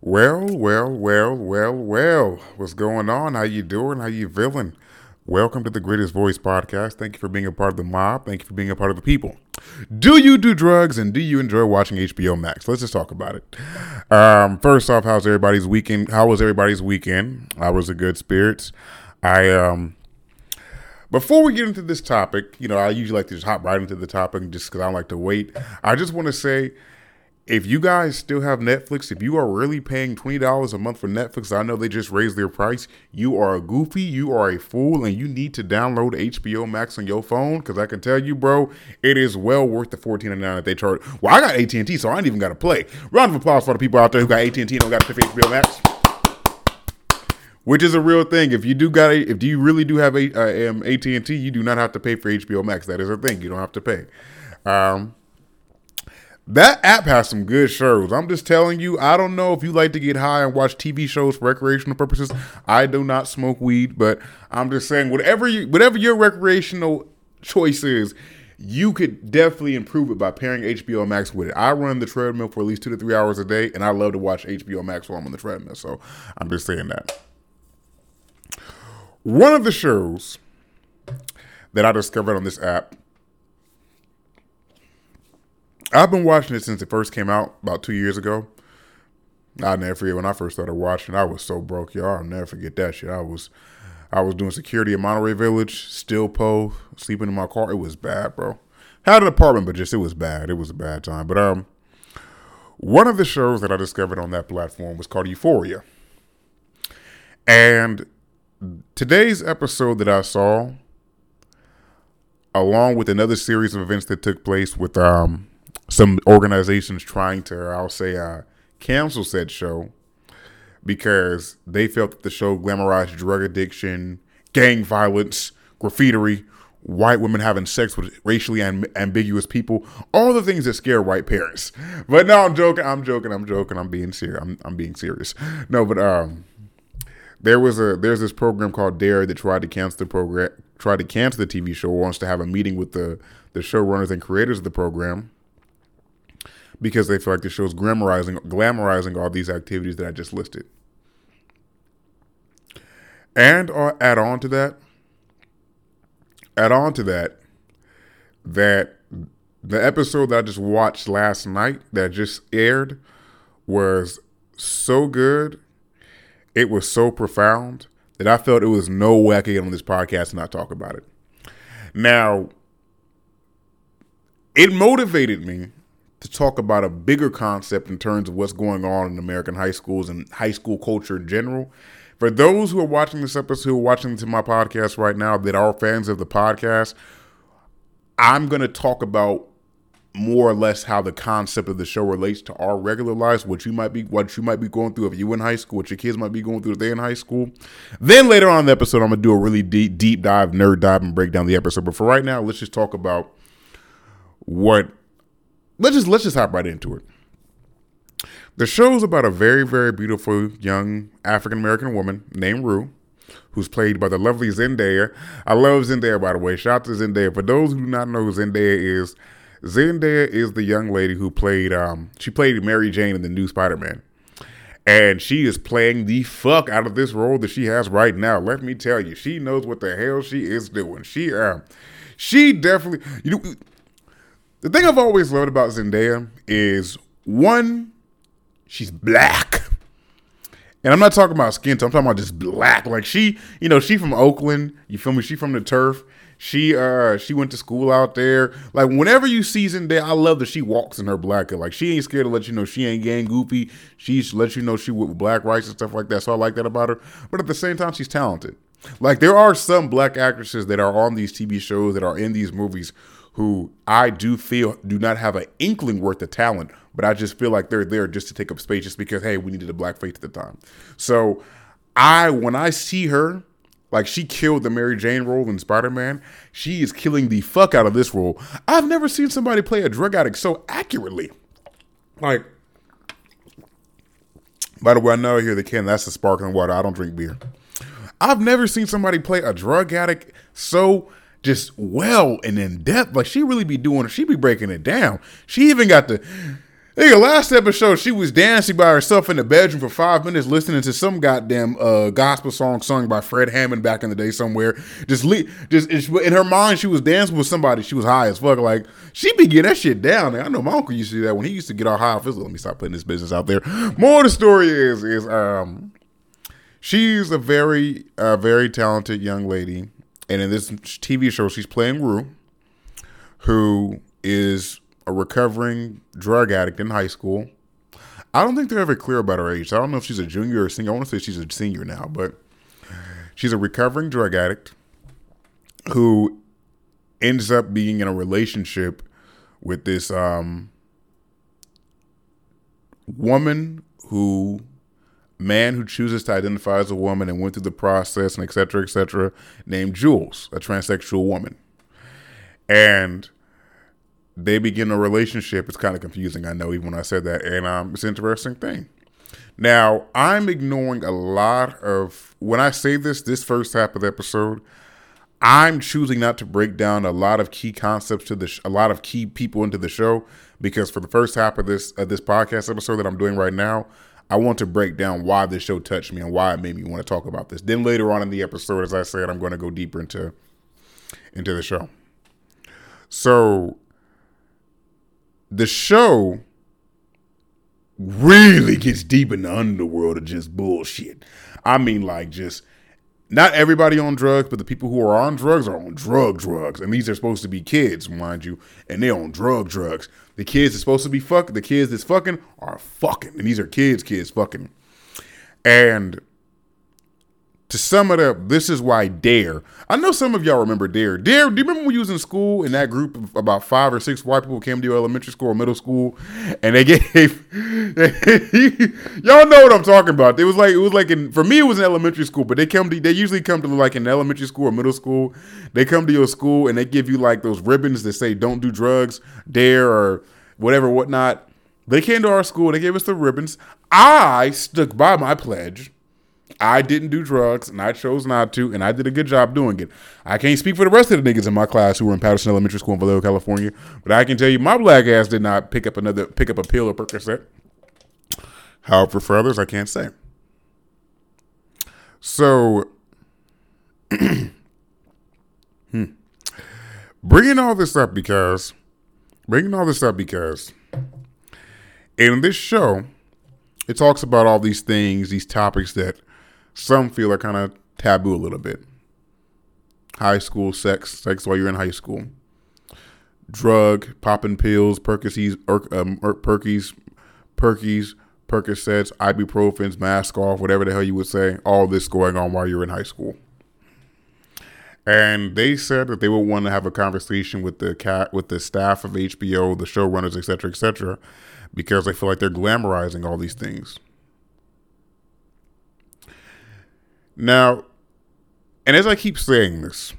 Well, well, well, well, well. What's going on? How you doing? How you feeling? Welcome to the Greatest Voice podcast. Thank you for being a part of the mob. Thank you for being a part of the people. Do you do drugs and do you enjoy watching HBO Max? Let's just talk about it. Um, first off, how's everybody's weekend? How was everybody's weekend? I was in good spirits. I um before we get into this topic, you know, I usually like to just hop right into the topic just because I don't like to wait. I just want to say if you guys still have Netflix, if you are really paying $20 a month for Netflix, I know they just raised their price. You are a goofy, you are a fool, and you need to download HBO Max on your phone because I can tell you, bro, it is well worth the $14.99 that they charge. Well, I got AT&T, so I ain't even got to play. Round of applause for the people out there who got AT&T and don't got to pay HBO Max. Which is a real thing. If you do got, a, if you really do have a, uh, um, AT&T, you do not have to pay for HBO Max. That is a thing. You don't have to pay. Um, that app has some good shows. I'm just telling you, I don't know if you like to get high and watch TV shows for recreational purposes. I do not smoke weed, but I'm just saying whatever you whatever your recreational choice is, you could definitely improve it by pairing HBO Max with it. I run the treadmill for at least two to three hours a day, and I love to watch HBO Max while I'm on the treadmill. So I'm just saying that. One of the shows that I discovered on this app I've been watching it since it first came out about two years ago. I'll never forget when I first started watching. I was so broke, y'all. I'll never forget that shit. I was, I was doing security at Monterey Village, still po, sleeping in my car. It was bad, bro. Had an apartment, but just it was bad. It was a bad time. But um, one of the shows that I discovered on that platform was called Euphoria, and today's episode that I saw, along with another series of events that took place with um some organizations trying to, I'll say, uh, cancel said show because they felt that the show glamorized drug addiction, gang violence, graffiti, white women having sex with racially amb- ambiguous people, all the things that scare white parents. But no, I'm joking. I'm joking. I'm joking. I'm being serious. I'm, I'm being serious. No, but um, there was a there's this program called Dare that tried to cancel the program, tried to cancel the TV show. Wants to have a meeting with the the showrunners and creators of the program because they feel like the show's glamorizing glamorizing all these activities that I just listed. And uh, add on to that, add on to that, that the episode that I just watched last night that just aired was so good, it was so profound that I felt it was no way I could get on this podcast and not talk about it. Now, it motivated me to talk about a bigger concept in terms of what's going on in American high schools and high school culture in general. For those who are watching this episode, who are watching to my podcast right now that are fans of the podcast, I'm going to talk about more or less how the concept of the show relates to our regular lives, what you might be what you might be going through if you in high school, what your kids might be going through if they're in high school. Then later on in the episode, I'm gonna do a really deep deep dive, nerd dive, and break down the episode. But for right now, let's just talk about what let's just let's just hop right into it. The show is about a very very beautiful young African American woman named Rue, who's played by the lovely Zendaya. I love Zendaya by the way. Shout out to Zendaya. For those who do not know who Zendaya is, Zendaya is the young lady who played um she played Mary Jane in the new Spider Man. And she is playing the fuck out of this role that she has right now. Let me tell you, she knows what the hell she is doing. She um, she definitely you know the thing I've always loved about Zendaya is one, she's black. And I'm not talking about skin tone, I'm talking about just black. Like she, you know, she from Oakland, you feel me? She from the turf. She uh she went to school out there. Like whenever you see Zendaya, I love that she walks in her black. Like she ain't scared to let you know she ain't gang goofy. She let you know she with black rights and stuff like that. So I like that about her. But at the same time, she's talented. Like there are some black actresses that are on these TV shows that are in these movies who I do feel do not have an inkling worth of talent, but I just feel like they're there just to take up space just because, hey, we needed a black face at the time. So I, when I see her, like she killed the Mary Jane role in Spider Man, she is killing the fuck out of this role. I've never seen somebody play a drug addict so accurately. Like, by the way, I know here the can that's the sparkling water. I don't drink beer. I've never seen somebody play a drug addict so just well and in depth. Like she really be doing, it. she be breaking it down. She even got the Nigga, last episode she was dancing by herself in the bedroom for five minutes, listening to some goddamn uh, gospel song sung by Fred Hammond back in the day somewhere. Just, le- just in her mind, she was dancing with somebody. She was high as fuck. Like she be getting that shit down. I know my uncle used to do that when he used to get all high off his. Let me stop putting this business out there. More the story is is um, she's a very uh, very talented young lady, and in this TV show, she's playing Rue, who is a recovering drug addict in high school. I don't think they're ever clear about her age. I don't know if she's a junior or senior. I want to say she's a senior now, but she's a recovering drug addict who ends up being in a relationship with this um, woman who man who chooses to identify as a woman and went through the process and et cetera, et cetera, named Jules, a transsexual woman. And they begin a relationship. It's kind of confusing, I know, even when I said that, and um, it's an interesting thing. Now, I'm ignoring a lot of when I say this, this first half of the episode. I'm choosing not to break down a lot of key concepts to the sh- a lot of key people into the show because for the first half of this of this podcast episode that I'm doing right now, I want to break down why this show touched me and why it made me want to talk about this. Then later on in the episode, as I said, I'm going to go deeper into into the show. So the show really gets deep in the underworld of just bullshit. I mean, like, just not everybody on drugs, but the people who are on drugs are on drug drugs. And these are supposed to be kids, mind you, and they're on drug drugs. The kids are supposed to be fucking, the kids that's fucking are fucking. And these are kids, kids fucking. And to sum it up, this is why Dare. I know some of y'all remember Dare. Dare, do you remember when you was in school and that group of about five or six white people came to your elementary school or middle school and they gave y'all know what I'm talking about. It was like it was like in for me it was in elementary school, but they come to they usually come to like in elementary school or middle school. They come to your school and they give you like those ribbons that say don't do drugs, dare or whatever, whatnot. They came to our school, they gave us the ribbons. I stuck by my pledge I didn't do drugs and I chose not to, and I did a good job doing it. I can't speak for the rest of the niggas in my class who were in Patterson Elementary School in Vallejo, California, but I can tell you my black ass did not pick up another pick up a pill or Percocet. However, for others, I can't say. So, hmm. bringing all this up because, bringing all this up because, in this show, it talks about all these things, these topics that some feel are kind of taboo a little bit. High school sex, sex while you're in high school. Drug, popping pills, Percocets, er, um, er, Perkies, Perkies, Percocets, ibuprofens, mask off, whatever the hell you would say. All this going on while you're in high school. And they said that they would want to have a conversation with the cat, with the staff of HBO, the showrunners, etc., etc., because they feel like they're glamorizing all these things. Now, and as I keep saying this,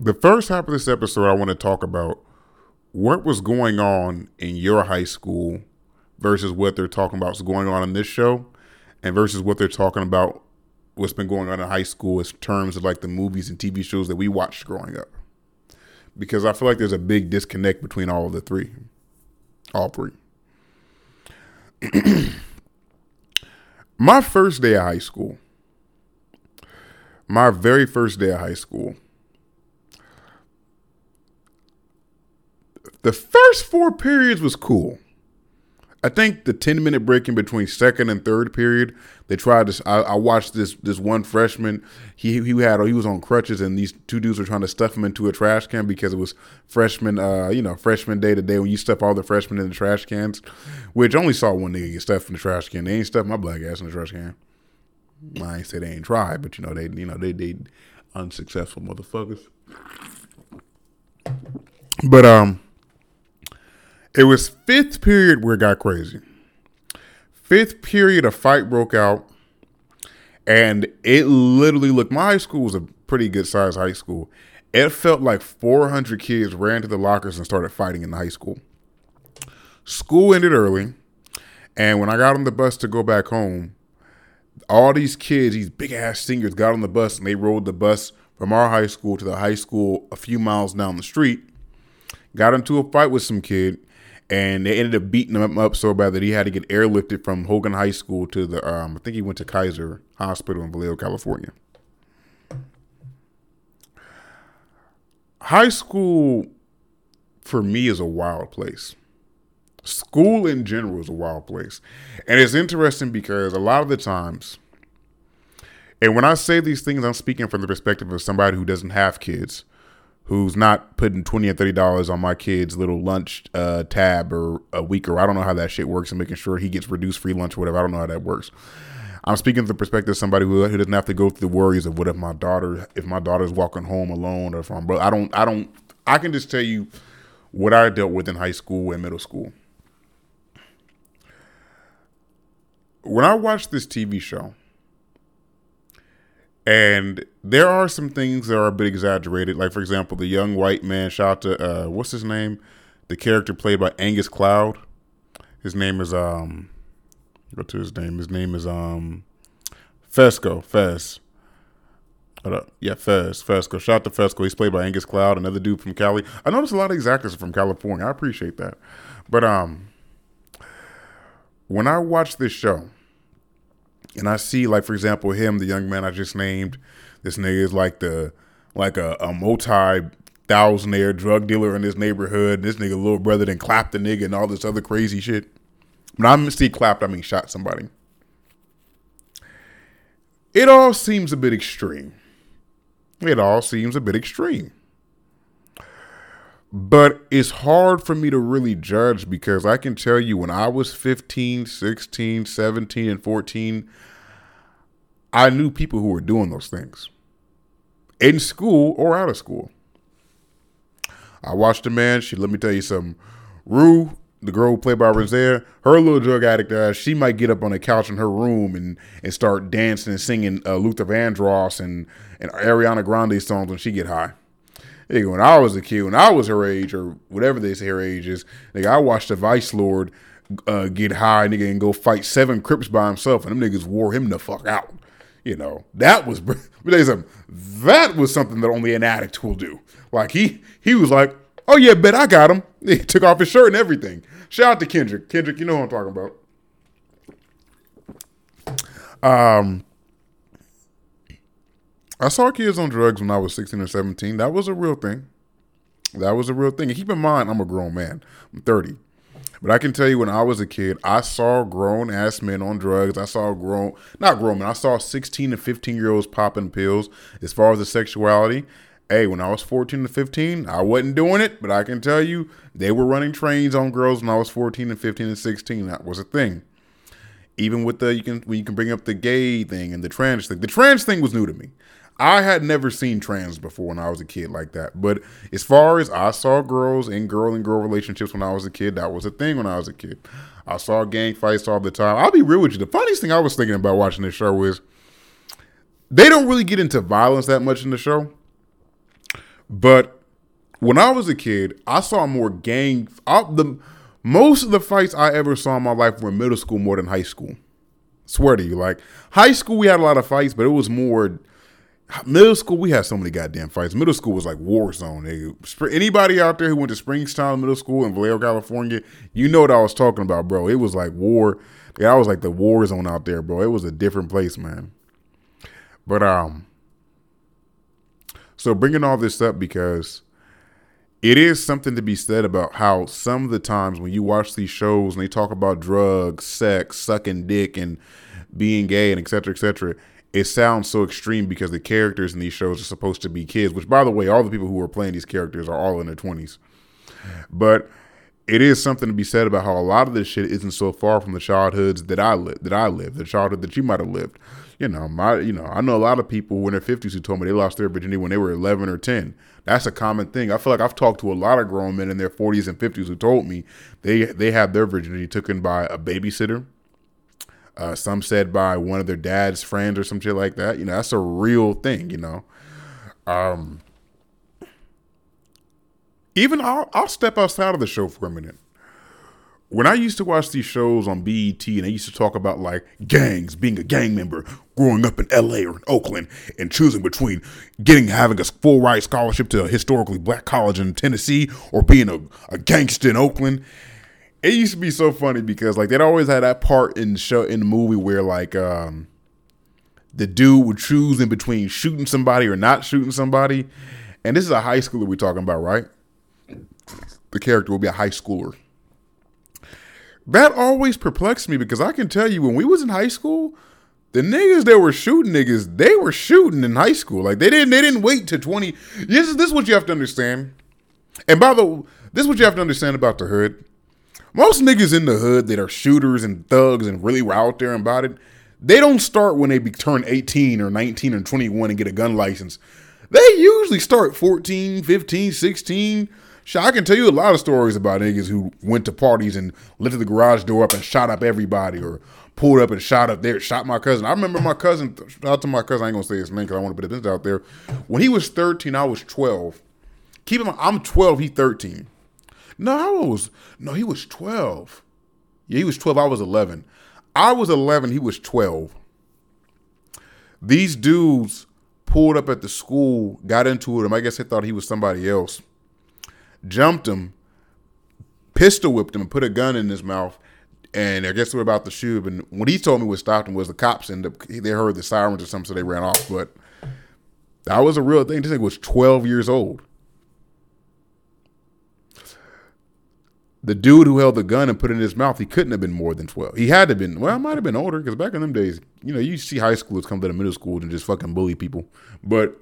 the first half of this episode, I want to talk about what was going on in your high school versus what they're talking about what's going on in this show, and versus what they're talking about what's been going on in high school in terms of like the movies and TV shows that we watched growing up. Because I feel like there's a big disconnect between all of the three, all three. My first day of high school, my very first day of high school, the first four periods was cool. I think the ten minute break in between second and third period, they tried to. I, I, watched this this one freshman. He he had he was on crutches, and these two dudes were trying to stuff him into a trash can because it was freshman. Uh, you know, freshman day to day when you stuff all the freshmen in the trash cans, which only saw one nigga get stuffed in the trash can. They ain't stuffed my black ass in the trash can. I ain't say they ain't tried, but you know they you know they they unsuccessful motherfuckers. But um, it was fifth period where it got crazy. Fifth period, a fight broke out, and it literally looked. My high school was a pretty good sized high school. It felt like 400 kids ran to the lockers and started fighting in the high school. School ended early, and when I got on the bus to go back home, all these kids, these big ass singers, got on the bus and they rode the bus from our high school to the high school a few miles down the street. Got into a fight with some kid, and they ended up beating him up so bad that he had to get airlifted from Hogan High School to the um, I think he went to Kaiser Hospital in Vallejo, California. High school for me is a wild place. School in general is a wild place. And it's interesting because a lot of the times and when I say these things, I'm speaking from the perspective of somebody who doesn't have kids who's not putting twenty or thirty dollars on my kid's little lunch uh, tab or a week or I don't know how that shit works and making sure he gets reduced free lunch or whatever. I don't know how that works. I'm speaking from the perspective of somebody who, who doesn't have to go through the worries of what if my daughter if my daughter's walking home alone or if I'm bro. I don't I don't I can just tell you what I dealt with in high school and middle school. When I watch this TV show, and there are some things that are a bit exaggerated. Like, for example, the young white man shot to, uh, what's his name? The character played by Angus Cloud. His name is, um, go to his name. His name is, um, Fezco, Fez. Hold up. Yeah, Fez, Fezco. Shout to Fezco. He's played by Angus Cloud, another dude from Cali. I noticed a lot of these actors from California. I appreciate that. But, um, when I watch this show, and I see like for example him, the young man I just named, this nigga is like the like a, a multi thousandaire drug dealer in this neighborhood. This nigga little brother then clapped the nigga and all this other crazy shit. When I see clapped, I mean shot somebody. It all seems a bit extreme. It all seems a bit extreme. But it's hard for me to really judge because I can tell you when I was 15, 16, 17, and 14, I knew people who were doing those things in school or out of school. I watched a man, she let me tell you something. Rue, the girl played by Rosaire, her little drug addict ass, she might get up on the couch in her room and, and start dancing and singing uh, Luther Vandross and, and Ariana Grande songs when she get high. Nigga, when I was a kid, when I was her age or whatever say her age is, nigga, I watched the Vice Lord uh, get high, nigga, and go fight seven Crips by himself, and them niggas wore him the fuck out. You know, that was that was something that only an addict will do. Like he he was like, oh yeah, bet I got him. He took off his shirt and everything. Shout out to Kendrick. Kendrick, you know what I'm talking about. Um, I saw kids on drugs when I was 16 or 17. That was a real thing. That was a real thing. And keep in mind, I'm a grown man. I'm 30. But I can tell you when I was a kid, I saw grown ass men on drugs. I saw grown, not grown men, I saw 16 and 15 year olds popping pills. As far as the sexuality, hey, when I was 14 to 15, I wasn't doing it, but I can tell you they were running trains on girls when I was 14 and 15 and 16. That was a thing. Even with the you can when you can bring up the gay thing and the trans thing. The trans thing was new to me. I had never seen trans before when I was a kid like that. But as far as I saw girls in girl and girl relationships when I was a kid, that was a thing when I was a kid. I saw gang fights all the time. I'll be real with you. The funniest thing I was thinking about watching this show is they don't really get into violence that much in the show. But when I was a kid, I saw more gang. I, the most of the fights I ever saw in my life were in middle school more than high school. Swear to you, like high school, we had a lot of fights, but it was more Middle school, we had so many goddamn fights. Middle school was like war zone. Anybody out there who went to Springstown Middle School in Vallejo, California, you know what I was talking about, bro. It was like war. Yeah, I was like the war zone out there, bro. It was a different place, man. But um, so bringing all this up because it is something to be said about how some of the times when you watch these shows and they talk about drugs, sex, sucking dick, and being gay, and et cetera, et cetera it sounds so extreme because the characters in these shows are supposed to be kids, which by the way, all the people who are playing these characters are all in their 20s. But it is something to be said about how a lot of this shit isn't so far from the childhoods that I lived, that I lived, the childhood that you might have lived. You know, my, you know, I know a lot of people who in their fifties who told me they lost their virginity when they were eleven or ten. That's a common thing. I feel like I've talked to a lot of grown men in their forties and fifties who told me they they had their virginity taken by a babysitter, uh, some said by one of their dad's friends or some shit like that. You know, that's a real thing. You know, um, even I'll, I'll step outside of the show for a minute. When I used to watch these shows on BET and they used to talk about like gangs, being a gang member, growing up in LA or in Oakland, and choosing between getting having a full ride scholarship to a historically black college in Tennessee or being a, a gangster in Oakland it used to be so funny because like they'd always had that part in the show in the movie where like um the dude would choose in between shooting somebody or not shooting somebody. And this is a high schooler we're talking about, right? The character will be a high schooler. That always perplexed me because I can tell you when we was in high school, the niggas that were shooting niggas, they were shooting in high school. Like they didn't they didn't wait to 20. This is this is what you have to understand. And by the this is what you have to understand about the hood. Most niggas in the hood that are shooters and thugs and really were out there about it, they don't start when they be, turn 18 or 19 or 21 and get a gun license. They usually start 14, 15, 16. I can tell you a lot of stories about niggas who went to parties and lifted the garage door up and shot up everybody or pulled up and shot up there, shot my cousin. I remember my cousin, shout out to my cousin, I ain't gonna say his name because I want to put this out there. When he was 13, I was 12. Keep in mind, I'm 12, he 13. No, I was, no, he was 12. Yeah, he was 12, I was 11. I was 11, he was 12. These dudes pulled up at the school, got into him. I guess they thought he was somebody else. Jumped him, pistol whipped him, and put a gun in his mouth. And I guess they were about to shoot. And what he told me was stopped him was the cops and the, they heard the sirens or something, so they ran off. But that was a real thing. This thing was 12 years old. The dude who held the gun and put it in his mouth, he couldn't have been more than 12. He had to have been, well, I might have been older because back in them days, you know, you see high schoolers come to the middle school and just fucking bully people. But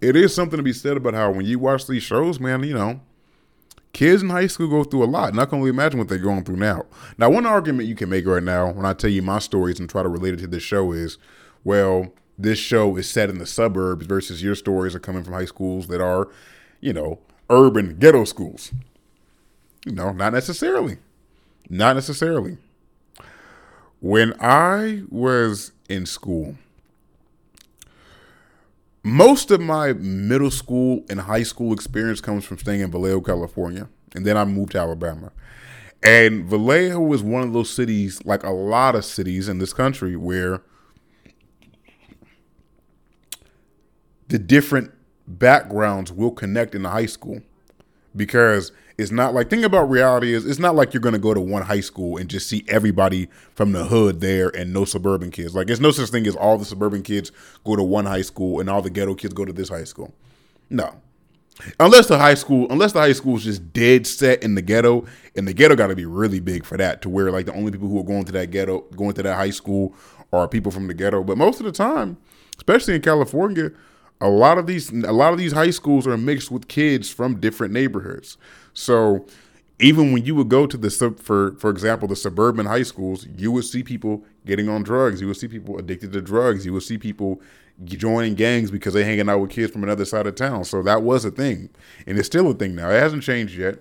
it is something to be said about how when you watch these shows, man, you know, kids in high school go through a lot. Can only imagine what they're going through now. Now, one argument you can make right now when I tell you my stories and try to relate it to this show is, well, this show is set in the suburbs versus your stories are coming from high schools that are, you know, urban ghetto schools. No, not necessarily. Not necessarily. When I was in school, most of my middle school and high school experience comes from staying in Vallejo, California. And then I moved to Alabama. And Vallejo was one of those cities, like a lot of cities in this country, where the different backgrounds will connect in the high school because it's not like think about reality is it's not like you're gonna go to one high school and just see everybody from the hood there and no suburban kids. Like it's no such thing as all the suburban kids go to one high school and all the ghetto kids go to this high school. No. Unless the high school unless the high school is just dead set in the ghetto, and the ghetto gotta be really big for that to where like the only people who are going to that ghetto going to that high school are people from the ghetto. But most of the time, especially in California, a lot of these a lot of these high schools are mixed with kids from different neighborhoods. So even when you would go to the sub for for example the suburban high schools, you would see people getting on drugs. You would see people addicted to drugs. You would see people joining gangs because they're hanging out with kids from another side of town. So that was a thing, and it's still a thing now. It hasn't changed yet.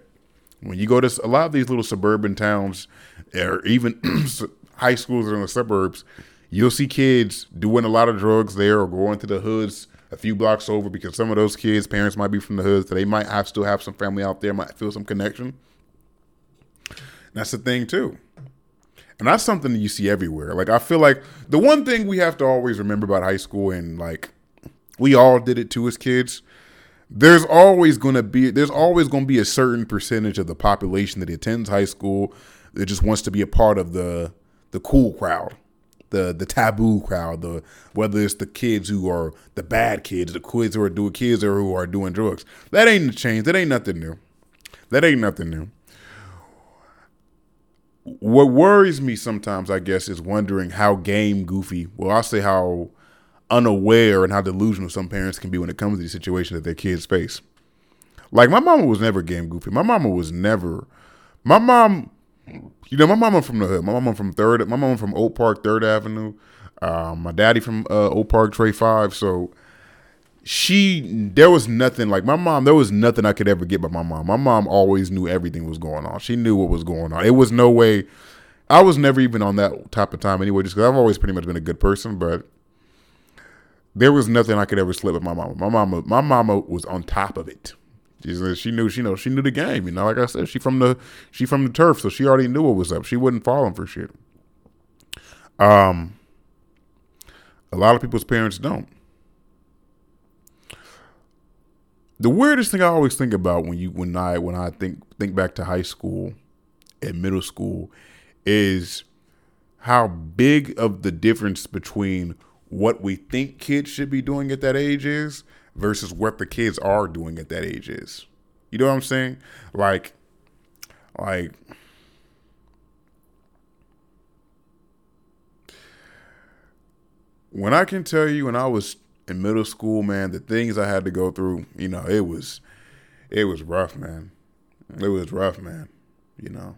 When you go to a lot of these little suburban towns, or even high schools in the suburbs, you'll see kids doing a lot of drugs there or going to the hoods a few blocks over because some of those kids' parents might be from the hood, so they might have still have some family out there, might feel some connection. That's the thing too. And that's something that you see everywhere. Like I feel like the one thing we have to always remember about high school and like we all did it too as kids. There's always gonna be there's always gonna be a certain percentage of the population that attends high school that just wants to be a part of the the cool crowd the the taboo crowd, the whether it's the kids who are the bad kids, the kids who are doing kids or who are doing drugs. That ain't a change. That ain't nothing new. That ain't nothing new. What worries me sometimes, I guess, is wondering how game goofy. Well, I'll say how unaware and how delusional some parents can be when it comes to these situations that their kids face. Like my mama was never game goofy. My mama was never. My mom you know, my mama from the hood. My mama from Third. My mama from Oak Park, Third Avenue. Um, my daddy from uh, Oak Park, Trey Five. So she, there was nothing like my mom. There was nothing I could ever get by my mom. My mom always knew everything was going on. She knew what was going on. It was no way. I was never even on that type of time anyway, just because I've always pretty much been a good person. But there was nothing I could ever slip with my mama. My mama, my mama was on top of it. She, she knew, she know, she knew the game. You know, like I said, she from the she from the turf, so she already knew what was up. She wouldn't falling for shit. Um, a lot of people's parents don't. the weirdest thing I always think about when you when I when I think think back to high school and middle school is how big of the difference between what we think kids should be doing at that age is versus what the kids are doing at that age is. You know what I'm saying? Like like when I can tell you when I was in middle school, man, the things I had to go through, you know, it was it was rough, man. It was rough, man. You know.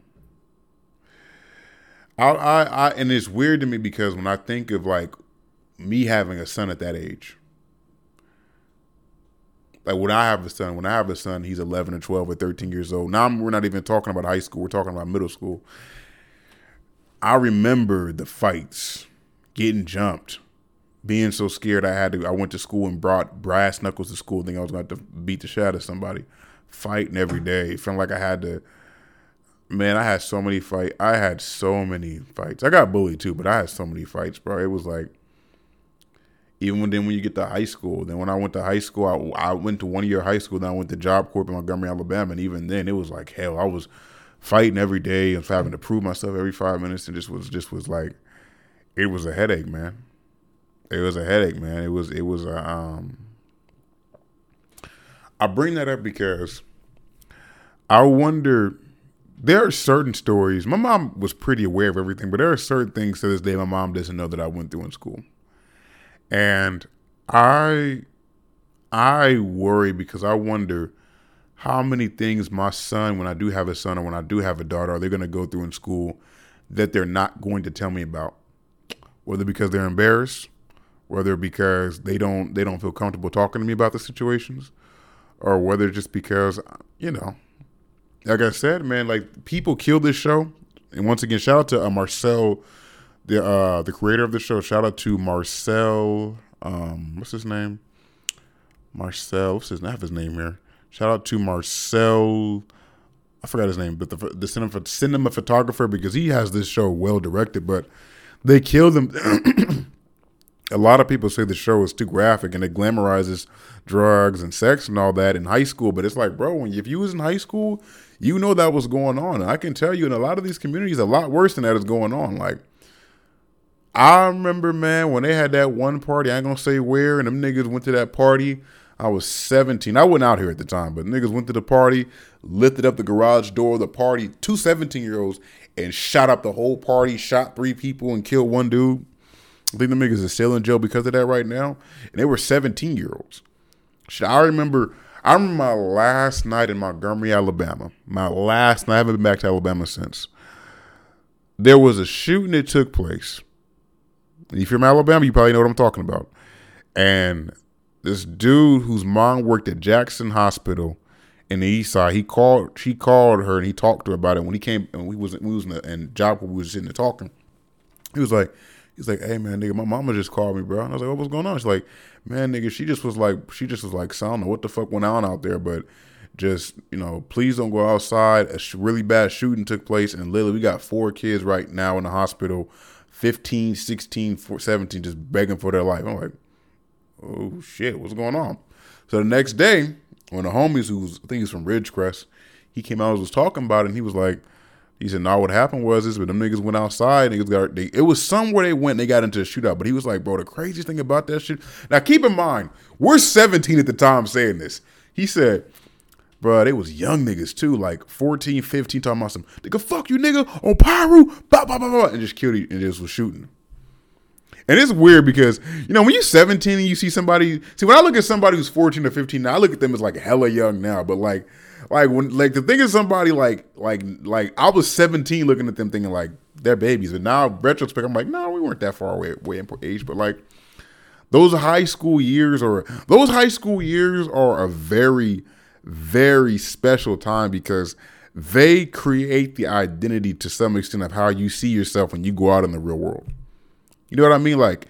I I, I and it's weird to me because when I think of like me having a son at that age. Like when I have a son, when I have a son, he's 11 or 12 or 13 years old. Now we're not even talking about high school. We're talking about middle school. I remember the fights, getting jumped, being so scared I had to. I went to school and brought brass knuckles to school, thinking I was going to beat the shit out of somebody. Fighting every day, feeling like I had to. Man, I had so many fights. I had so many fights. I got bullied too, but I had so many fights, bro. It was like even when then when you get to high school, then when I went to high school, I, I went to one year high school, then I went to Job Corps in Montgomery, Alabama, and even then it was like hell. I was fighting every day and having to prove myself every five minutes, and just was just was like, it was a headache, man. It was a headache, man. It was it was a. Um, I bring that up because I wonder. There are certain stories. My mom was pretty aware of everything, but there are certain things to this day my mom doesn't know that I went through in school. And I I worry because I wonder how many things my son, when I do have a son or when I do have a daughter, are they going to go through in school that they're not going to tell me about? Whether because they're embarrassed, whether because they don't they don't feel comfortable talking to me about the situations, or whether just because you know, like I said, man, like people kill this show. And once again, shout out to uh, Marcel the uh the creator of the show. Shout out to Marcel. Um, what's his name? Marcel. What's his? I have his name here. Shout out to Marcel. I forgot his name, but the the cinema cinema photographer because he has this show well directed. But they killed him. a lot of people say the show is too graphic and it glamorizes drugs and sex and all that in high school. But it's like, bro, when if you was in high school, you know that was going on. I can tell you in a lot of these communities, a lot worse than that is going on. Like I remember, man, when they had that one party, I ain't gonna say where, and them niggas went to that party. I was 17. I wasn't out here at the time, but niggas went to the party, lifted up the garage door of the party, two 17 year olds, and shot up the whole party, shot three people, and killed one dude. I think the niggas are still in jail because of that right now. And they were 17 year olds. I remember I remember my last night in Montgomery, Alabama. My last night, I haven't been back to Alabama since. There was a shooting that took place if you're from Alabama, you probably know what I'm talking about. And this dude whose mom worked at Jackson Hospital in the East Side, he called. She called her and he talked to her about it. When he came and we was we was in the and job we was sitting there talking, he was like, he's like, hey man, nigga, my mama just called me, bro. And I was like, what was going on? She's like, man, nigga, she just was like, she just was like, so I don't know what the fuck went on out there, but just you know, please don't go outside. A really bad shooting took place, and literally we got four kids right now in the hospital 15, 16, 17 just begging for their life. I'm like, oh shit, what's going on? So the next day, when the homies who's I think he's from Ridgecrest, he came out and was talking about it and he was like, he said, "No, what happened was this, but them niggas went outside. Niggas got they, it was somewhere they went. They got into a shootout. But he was like, bro, the craziest thing about that shit. Now keep in mind, we're 17 at the time saying this. He said Bro, they was young niggas too, like 14, 15, talking about some nigga, fuck you, nigga, on Piru, blah, blah, blah, blah, and just killed you and just was shooting. And it's weird because, you know, when you're 17 and you see somebody, see, when I look at somebody who's 14 or 15 now, I look at them as like hella young now, but like, like when, like the thing is somebody like, like, like I was 17 looking at them thinking like they're babies, but now retrospect, I'm like, no, we weren't that far away, way in age, but like those high school years or those high school years are a very, very special time because they create the identity to some extent of how you see yourself when you go out in the real world. You know what I mean? Like,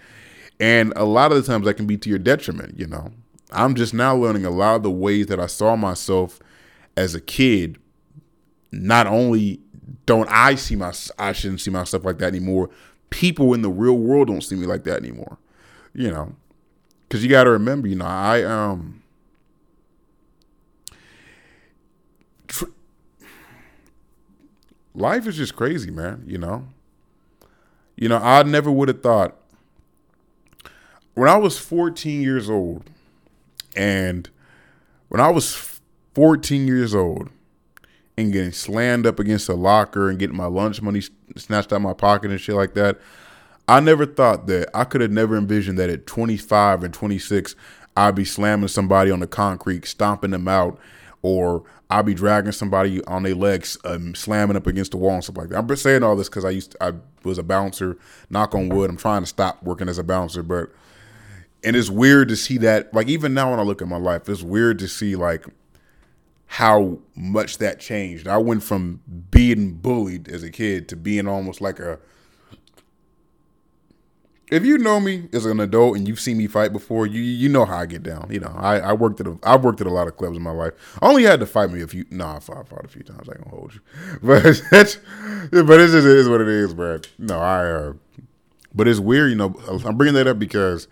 and a lot of the times that can be to your detriment, you know. I'm just now learning a lot of the ways that I saw myself as a kid. Not only don't I see my I shouldn't see myself like that anymore. People in the real world don't see me like that anymore. You know. Cuz you got to remember, you know, I um life is just crazy, man. You know, you know, I never would have thought when I was 14 years old, and when I was 14 years old, and getting slammed up against a locker and getting my lunch money snatched out of my pocket and shit like that. I never thought that I could have never envisioned that at 25 and 26, I'd be slamming somebody on the concrete, stomping them out, or I'd be dragging somebody on their legs, um, slamming up against the wall and stuff like that. I'm just saying all this because I used to, I was a bouncer. Knock on wood. I'm trying to stop working as a bouncer, but and it's weird to see that. Like even now when I look at my life, it's weird to see like how much that changed. I went from being bullied as a kid to being almost like a. If you know me as an adult and you've seen me fight before, you you know how I get down. You know, I, I worked at a, I've worked at a lot of clubs in my life. I only had to fight me a few. No, I fought, fought a few times. I can hold you, but but it's just it is what it is, bro. No, I. Uh, but it's weird, you know. I'm bringing that up because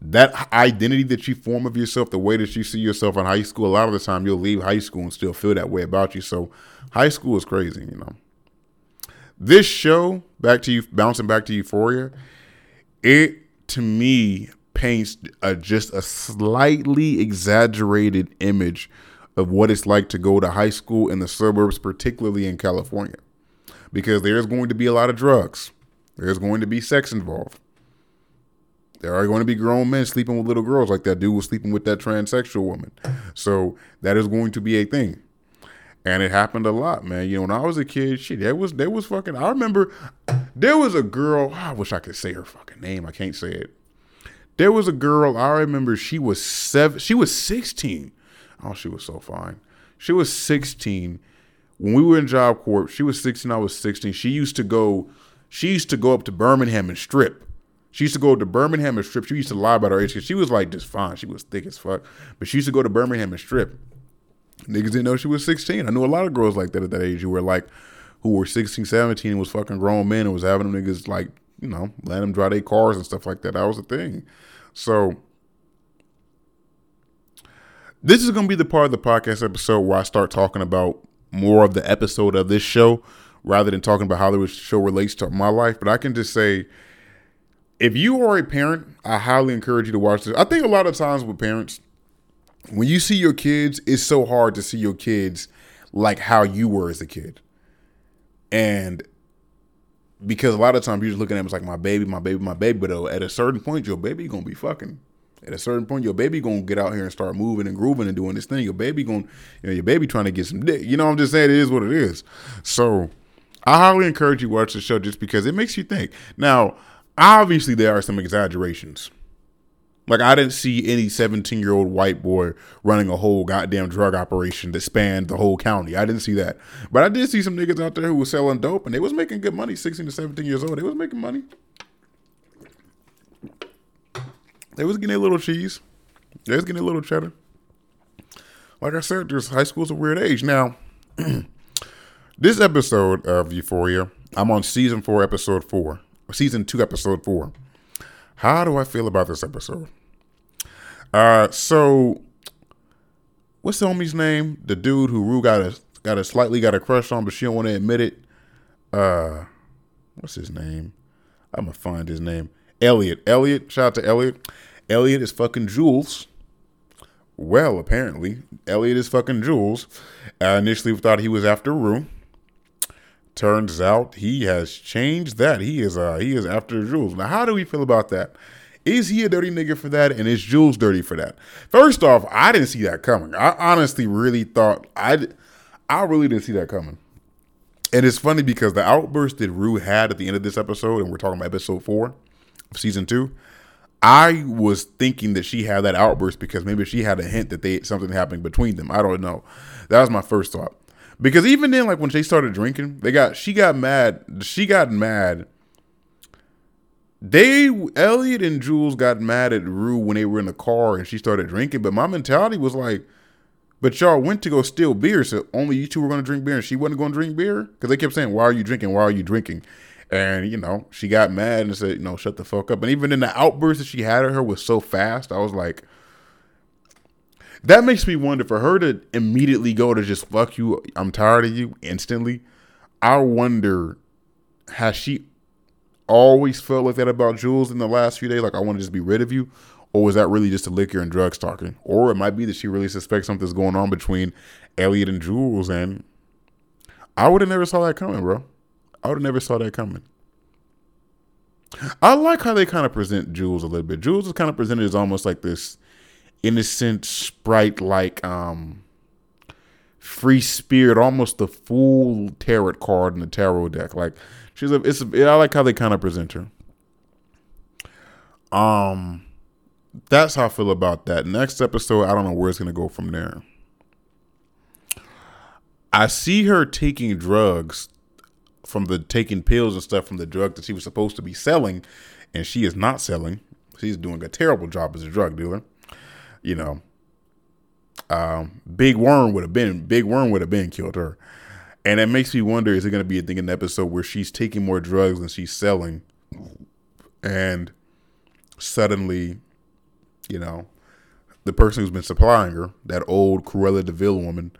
that identity that you form of yourself, the way that you see yourself in high school, a lot of the time you'll leave high school and still feel that way about you. So high school is crazy, you know. This show, back to you, bouncing back to Euphoria, it to me paints a, just a slightly exaggerated image of what it's like to go to high school in the suburbs, particularly in California, because there's going to be a lot of drugs, there's going to be sex involved there are going to be grown men sleeping with little girls like that dude was sleeping with that transsexual woman. So that is going to be a thing. And it happened a lot, man. You know, when I was a kid, shit, there was there was fucking I remember there was a girl, I wish I could say her fucking name. I can't say it. There was a girl, I remember she was seven she was 16. Oh, she was so fine. She was 16. When we were in Job Corps, she was 16, I was 16. She used to go, she used to go up to Birmingham and strip she used to go to Birmingham and strip. She used to lie about her age because she was like just fine. She was thick as fuck. But she used to go to Birmingham and strip. Niggas didn't know she was 16. I knew a lot of girls like that at that age who were like, who were 16, 17 and was fucking grown men and was having them niggas like, you know, letting them drive their cars and stuff like that. That was the thing. So this is going to be the part of the podcast episode where I start talking about more of the episode of this show rather than talking about how the show relates to my life. But I can just say if you are a parent, I highly encourage you to watch this. I think a lot of times with parents, when you see your kids, it's so hard to see your kids like how you were as a kid. And because a lot of times you're just looking at them as like my baby, my baby, my baby. But uh, at a certain point, your baby gonna be fucking. At a certain point, your baby gonna get out here and start moving and grooving and doing this thing. Your baby gonna, you know, your baby trying to get some dick. You know, I'm just saying it is what it is. So I highly encourage you watch the show just because it makes you think. Now, obviously there are some exaggerations. Like I didn't see any 17 year old white boy running a whole goddamn drug operation that spanned the whole county. I didn't see that. But I did see some niggas out there who was selling dope and they was making good money, 16 to 17 years old. They was making money. They was getting a little cheese. They was getting a little cheddar. Like I said, there's high school's a weird age. Now, this episode of Euphoria, I'm on season four, episode four season two, episode four. How do I feel about this episode? Uh, so what's the homie's name? The dude who Rue got a got a slightly got a crush on, but she don't want to admit it. Uh, what's his name? I'm gonna find his name. Elliot. Elliot. Shout out to Elliot. Elliot is fucking Jules. Well, apparently, Elliot is fucking Jules. I initially thought he was after Rue. Turns out he has changed that. He is uh he is after Jules. Now, how do we feel about that? Is he a dirty nigga for that? And is Jules dirty for that? First off, I didn't see that coming. I honestly really thought I I really didn't see that coming. And it's funny because the outburst that Rue had at the end of this episode, and we're talking about episode four of season two, I was thinking that she had that outburst because maybe she had a hint that they something happened between them. I don't know. That was my first thought. Because even then, like when they started drinking, they got she got mad. She got mad. They Elliot and Jules got mad at Rue when they were in the car and she started drinking. But my mentality was like, but y'all went to go steal beer, so only you two were going to drink beer, and she wasn't going to drink beer because they kept saying, "Why are you drinking? Why are you drinking?" And you know, she got mad and said, "You know, shut the fuck up." And even in the outburst that she had at her was so fast, I was like, that makes me wonder for her to immediately go to just fuck you, I'm tired of you instantly. I wonder, has she always felt like that about Jules in the last few days? Like, I want to just be rid of you? Or was that really just a liquor and drugs talking? Or it might be that she really suspects something's going on between Elliot and Jules. And I would have never saw that coming, bro. I would have never saw that coming. I like how they kind of present Jules a little bit. Jules is kind of presented as almost like this innocent sprite like um free spirit, almost the full tarot card in the tarot deck. Like she's a it's a, I like how they kind of present her. Um that's how I feel about that. Next episode, I don't know where it's gonna go from there. I see her taking drugs from the taking pills and stuff from the drug that she was supposed to be selling, and she is not selling. She's doing a terrible job as a drug dealer. You know, um, Big Worm would have been Big Worm would have been killed her, and it makes me wonder: is it going to be a thing in the episode where she's taking more drugs than she's selling, and suddenly, you know, the person who's been supplying her, that old Cruella de Vil woman,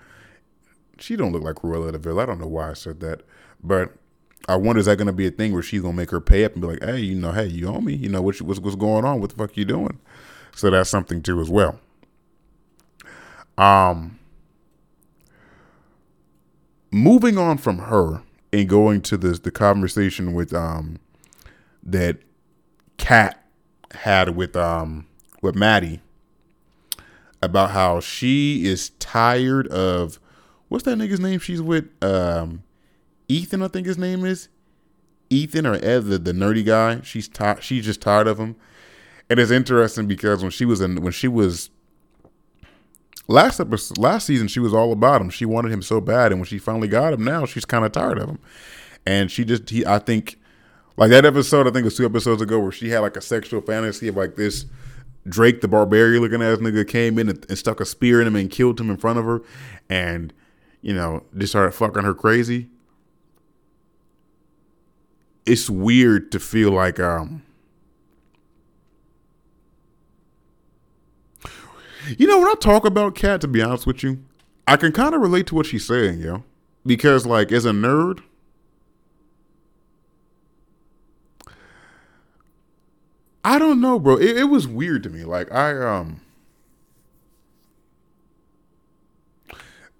she don't look like Cruella de Vil. I don't know why I said that, but I wonder is that going to be a thing where she's going to make her pay up and be like, hey, you know, hey, you owe me. You know what what's what's going on? What the fuck you doing? So that's something too as well. Um, moving on from her and going to the the conversation with um that Kat had with um with Maddie about how she is tired of what's that nigga's name she's with? Um Ethan I think his name is? Ethan or Ed the, the nerdy guy. She's tired she's just tired of him and it's interesting because when she was in when she was last episode, last season she was all about him. She wanted him so bad, and when she finally got him, now she's kind of tired of him. And she just, he, I think, like that episode, I think it was two episodes ago, where she had like a sexual fantasy of like this Drake the barbarian looking ass nigga came in and, and stuck a spear in him and killed him in front of her, and you know just started fucking her crazy. It's weird to feel like um You know, when I talk about Kat, to be honest with you, I can kind of relate to what she's saying, yo. Because, like, as a nerd, I don't know, bro. It, it was weird to me. Like, I, um,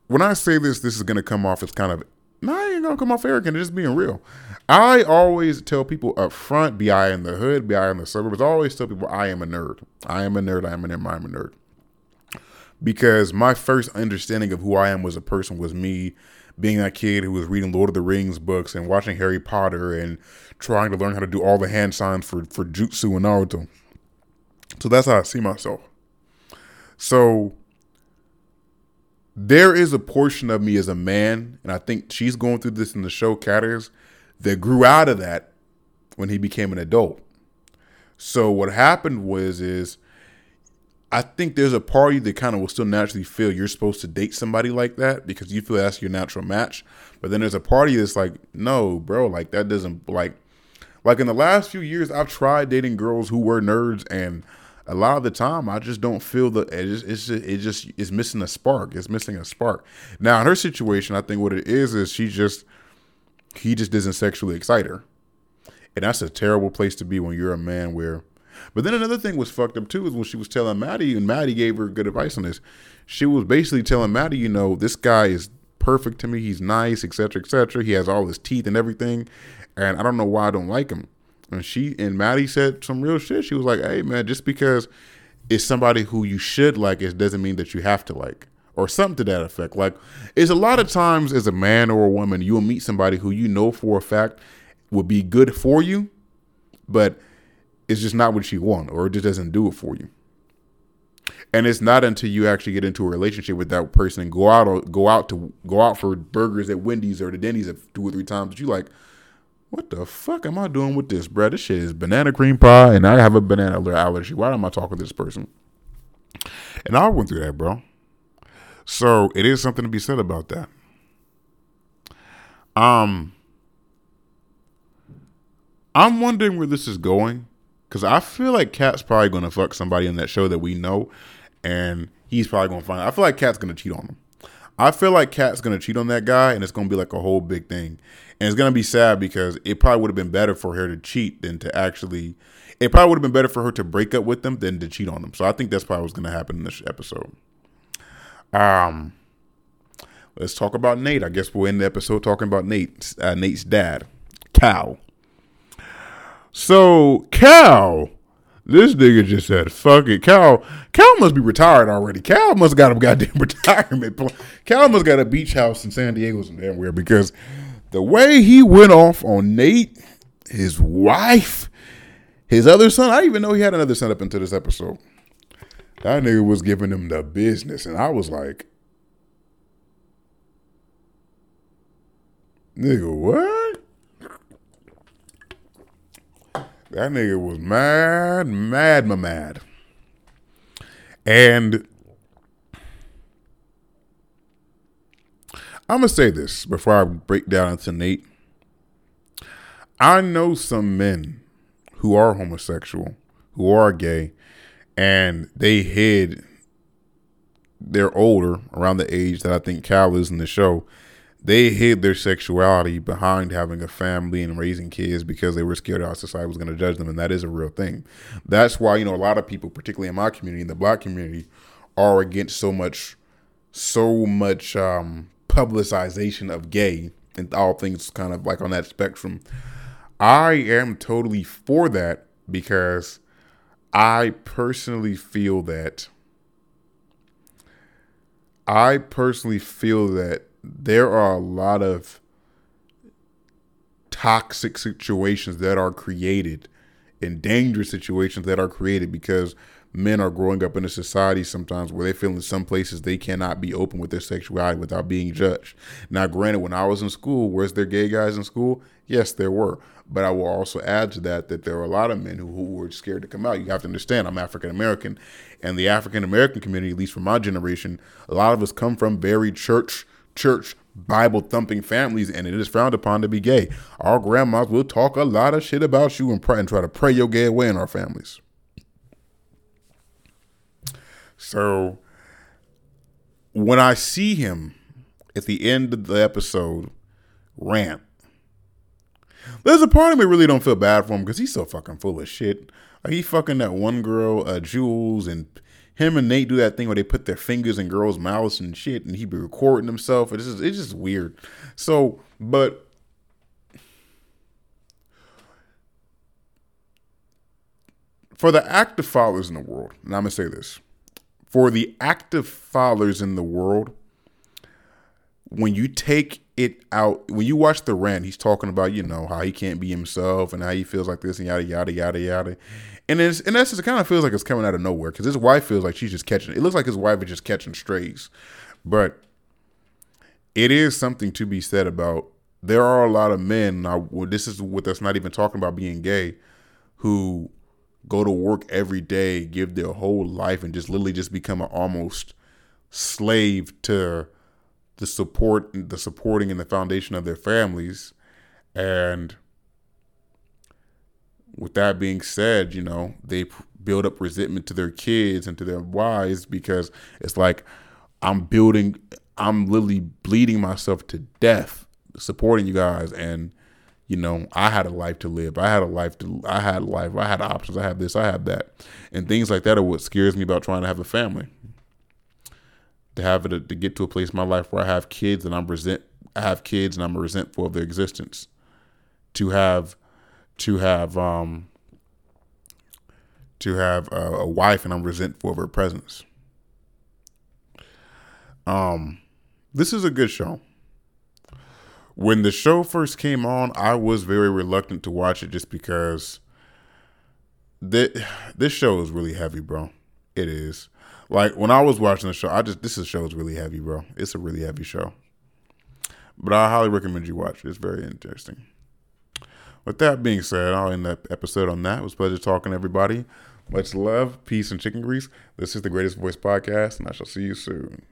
when I say this, this is going to come off as kind of, nah, I ain't going to come off arrogant. Just being real. I always tell people up front, be I in the hood, be I in the suburbs, I always tell people I am a nerd. I am a nerd. I am a nerd. I am a nerd because my first understanding of who I am as a person was me being that kid who was reading Lord of the Rings books and watching Harry Potter and trying to learn how to do all the hand signs for, for Jutsu and Naruto. So that's how I see myself. So there is a portion of me as a man, and I think she's going through this in the show Catters, that grew out of that when he became an adult. So what happened was is I think there's a party that kind of will still naturally feel you're supposed to date somebody like that because you feel that's your natural match. But then there's a party that's like, no, bro, like that doesn't like like in the last few years I've tried dating girls who were nerds and a lot of the time I just don't feel the it just it's just, it just is missing a spark. It's missing a spark. Now in her situation, I think what it is is she just he just doesn't sexually excite her. And that's a terrible place to be when you're a man where but then another thing was fucked up too is when she was telling Maddie, and Maddie gave her good advice on this. She was basically telling Maddie, you know, this guy is perfect to me. He's nice, etc., etc. He has all his teeth and everything, and I don't know why I don't like him. And she and Maddie said some real shit. She was like, "Hey man, just because it's somebody who you should like, it doesn't mean that you have to like." Or something to that effect. Like, it's a lot of times as a man or a woman, you'll meet somebody who you know for a fact will be good for you, but it's just not what you want or it just doesn't do it for you and it's not until you actually get into a relationship with that person and go out or go out to go out for burgers at Wendy's or the Denny's two or three times that you like, what the fuck am I doing with this, bro? This shit is banana cream pie, and I have a banana allergy. Why am I talking to this person? And I went through that, bro. So it is something to be said about that. Um, I'm wondering where this is going Cause I feel like Kat's probably gonna fuck somebody in that show that we know, and he's probably gonna find. I feel like Kat's gonna cheat on him. I feel like Kat's gonna cheat on that guy, and it's gonna be like a whole big thing, and it's gonna be sad because it probably would have been better for her to cheat than to actually. It probably would have been better for her to break up with them than to cheat on them. So I think that's probably what's gonna happen in this episode. Um, let's talk about Nate. I guess we'll end the episode talking about Nate, uh, Nate's dad, Cal. So Cal this nigga just said, fuck it. Cal Cal must be retired already. Cal must got a goddamn retirement plan. Cal must got a beach house in San Diego somewhere because the way he went off on Nate, his wife, his other son, I didn't even know he had another son up into this episode. That nigga was giving him the business. And I was like, nigga, what? That nigga was mad, mad, my mad. And I'm gonna say this before I break down into Nate. I know some men who are homosexual, who are gay, and they hid. They're older, around the age that I think Cal is in the show they hid their sexuality behind having a family and raising kids because they were scared how society was going to judge them and that is a real thing. That's why you know a lot of people particularly in my community in the black community are against so much so much um publicization of gay and all things kind of like on that spectrum. I am totally for that because i personally feel that i personally feel that there are a lot of toxic situations that are created and dangerous situations that are created because men are growing up in a society sometimes where they feel in some places they cannot be open with their sexuality without being judged. Now, granted, when I was in school, was there gay guys in school? Yes, there were. But I will also add to that that there are a lot of men who, who were scared to come out. You have to understand, I'm African American, and the African American community, at least from my generation, a lot of us come from very church church Bible thumping families, and it is frowned upon to be gay. Our grandmas will talk a lot of shit about you and, pray, and try to pray your gay away in our families. So when I see him at the end of the episode rant, there's a part of me really don't feel bad for him because he's so fucking full of shit. Like he fucking that one girl, uh, Jules, and him and Nate do that thing where they put their fingers in girls' mouths and shit, and he be recording himself. It's just it's just weird. So, but for the active fathers in the world, and I'm gonna say this: for the active fathers in the world, when you take it out, when you watch the rant, he's talking about you know how he can't be himself and how he feels like this and yada yada yada yada, and it's, in essence, it kind of feels like it's coming out of nowhere because his wife feels like she's just catching. It looks like his wife is just catching strays, but it is something to be said about. There are a lot of men. Now, Well, this is with us not even talking about being gay, who go to work every day, give their whole life, and just literally just become an almost slave to the support, the supporting, and the foundation of their families, and with that being said, you know, they build up resentment to their kids and to their wives because it's like I'm building, I'm literally bleeding myself to death supporting you guys. And, you know, I had a life to live. I had a life to, I had life. I had options. I had this, I have that. And things like that are what scares me about trying to have a family. To have it, to get to a place in my life where I have kids and I'm resent, I have kids and I'm resentful of their existence. To have, to have um to have a, a wife and I'm resentful of her presence. Um this is a good show. When the show first came on, I was very reluctant to watch it just because th- this show is really heavy, bro. It is. Like when I was watching the show, I just this show is really heavy, bro. It's a really heavy show. But I highly recommend you watch it. It's very interesting. With that being said, I'll end that episode on that. It was pleasure talking to everybody. Much love, peace, and chicken grease. This is the Greatest Voice Podcast, and I shall see you soon.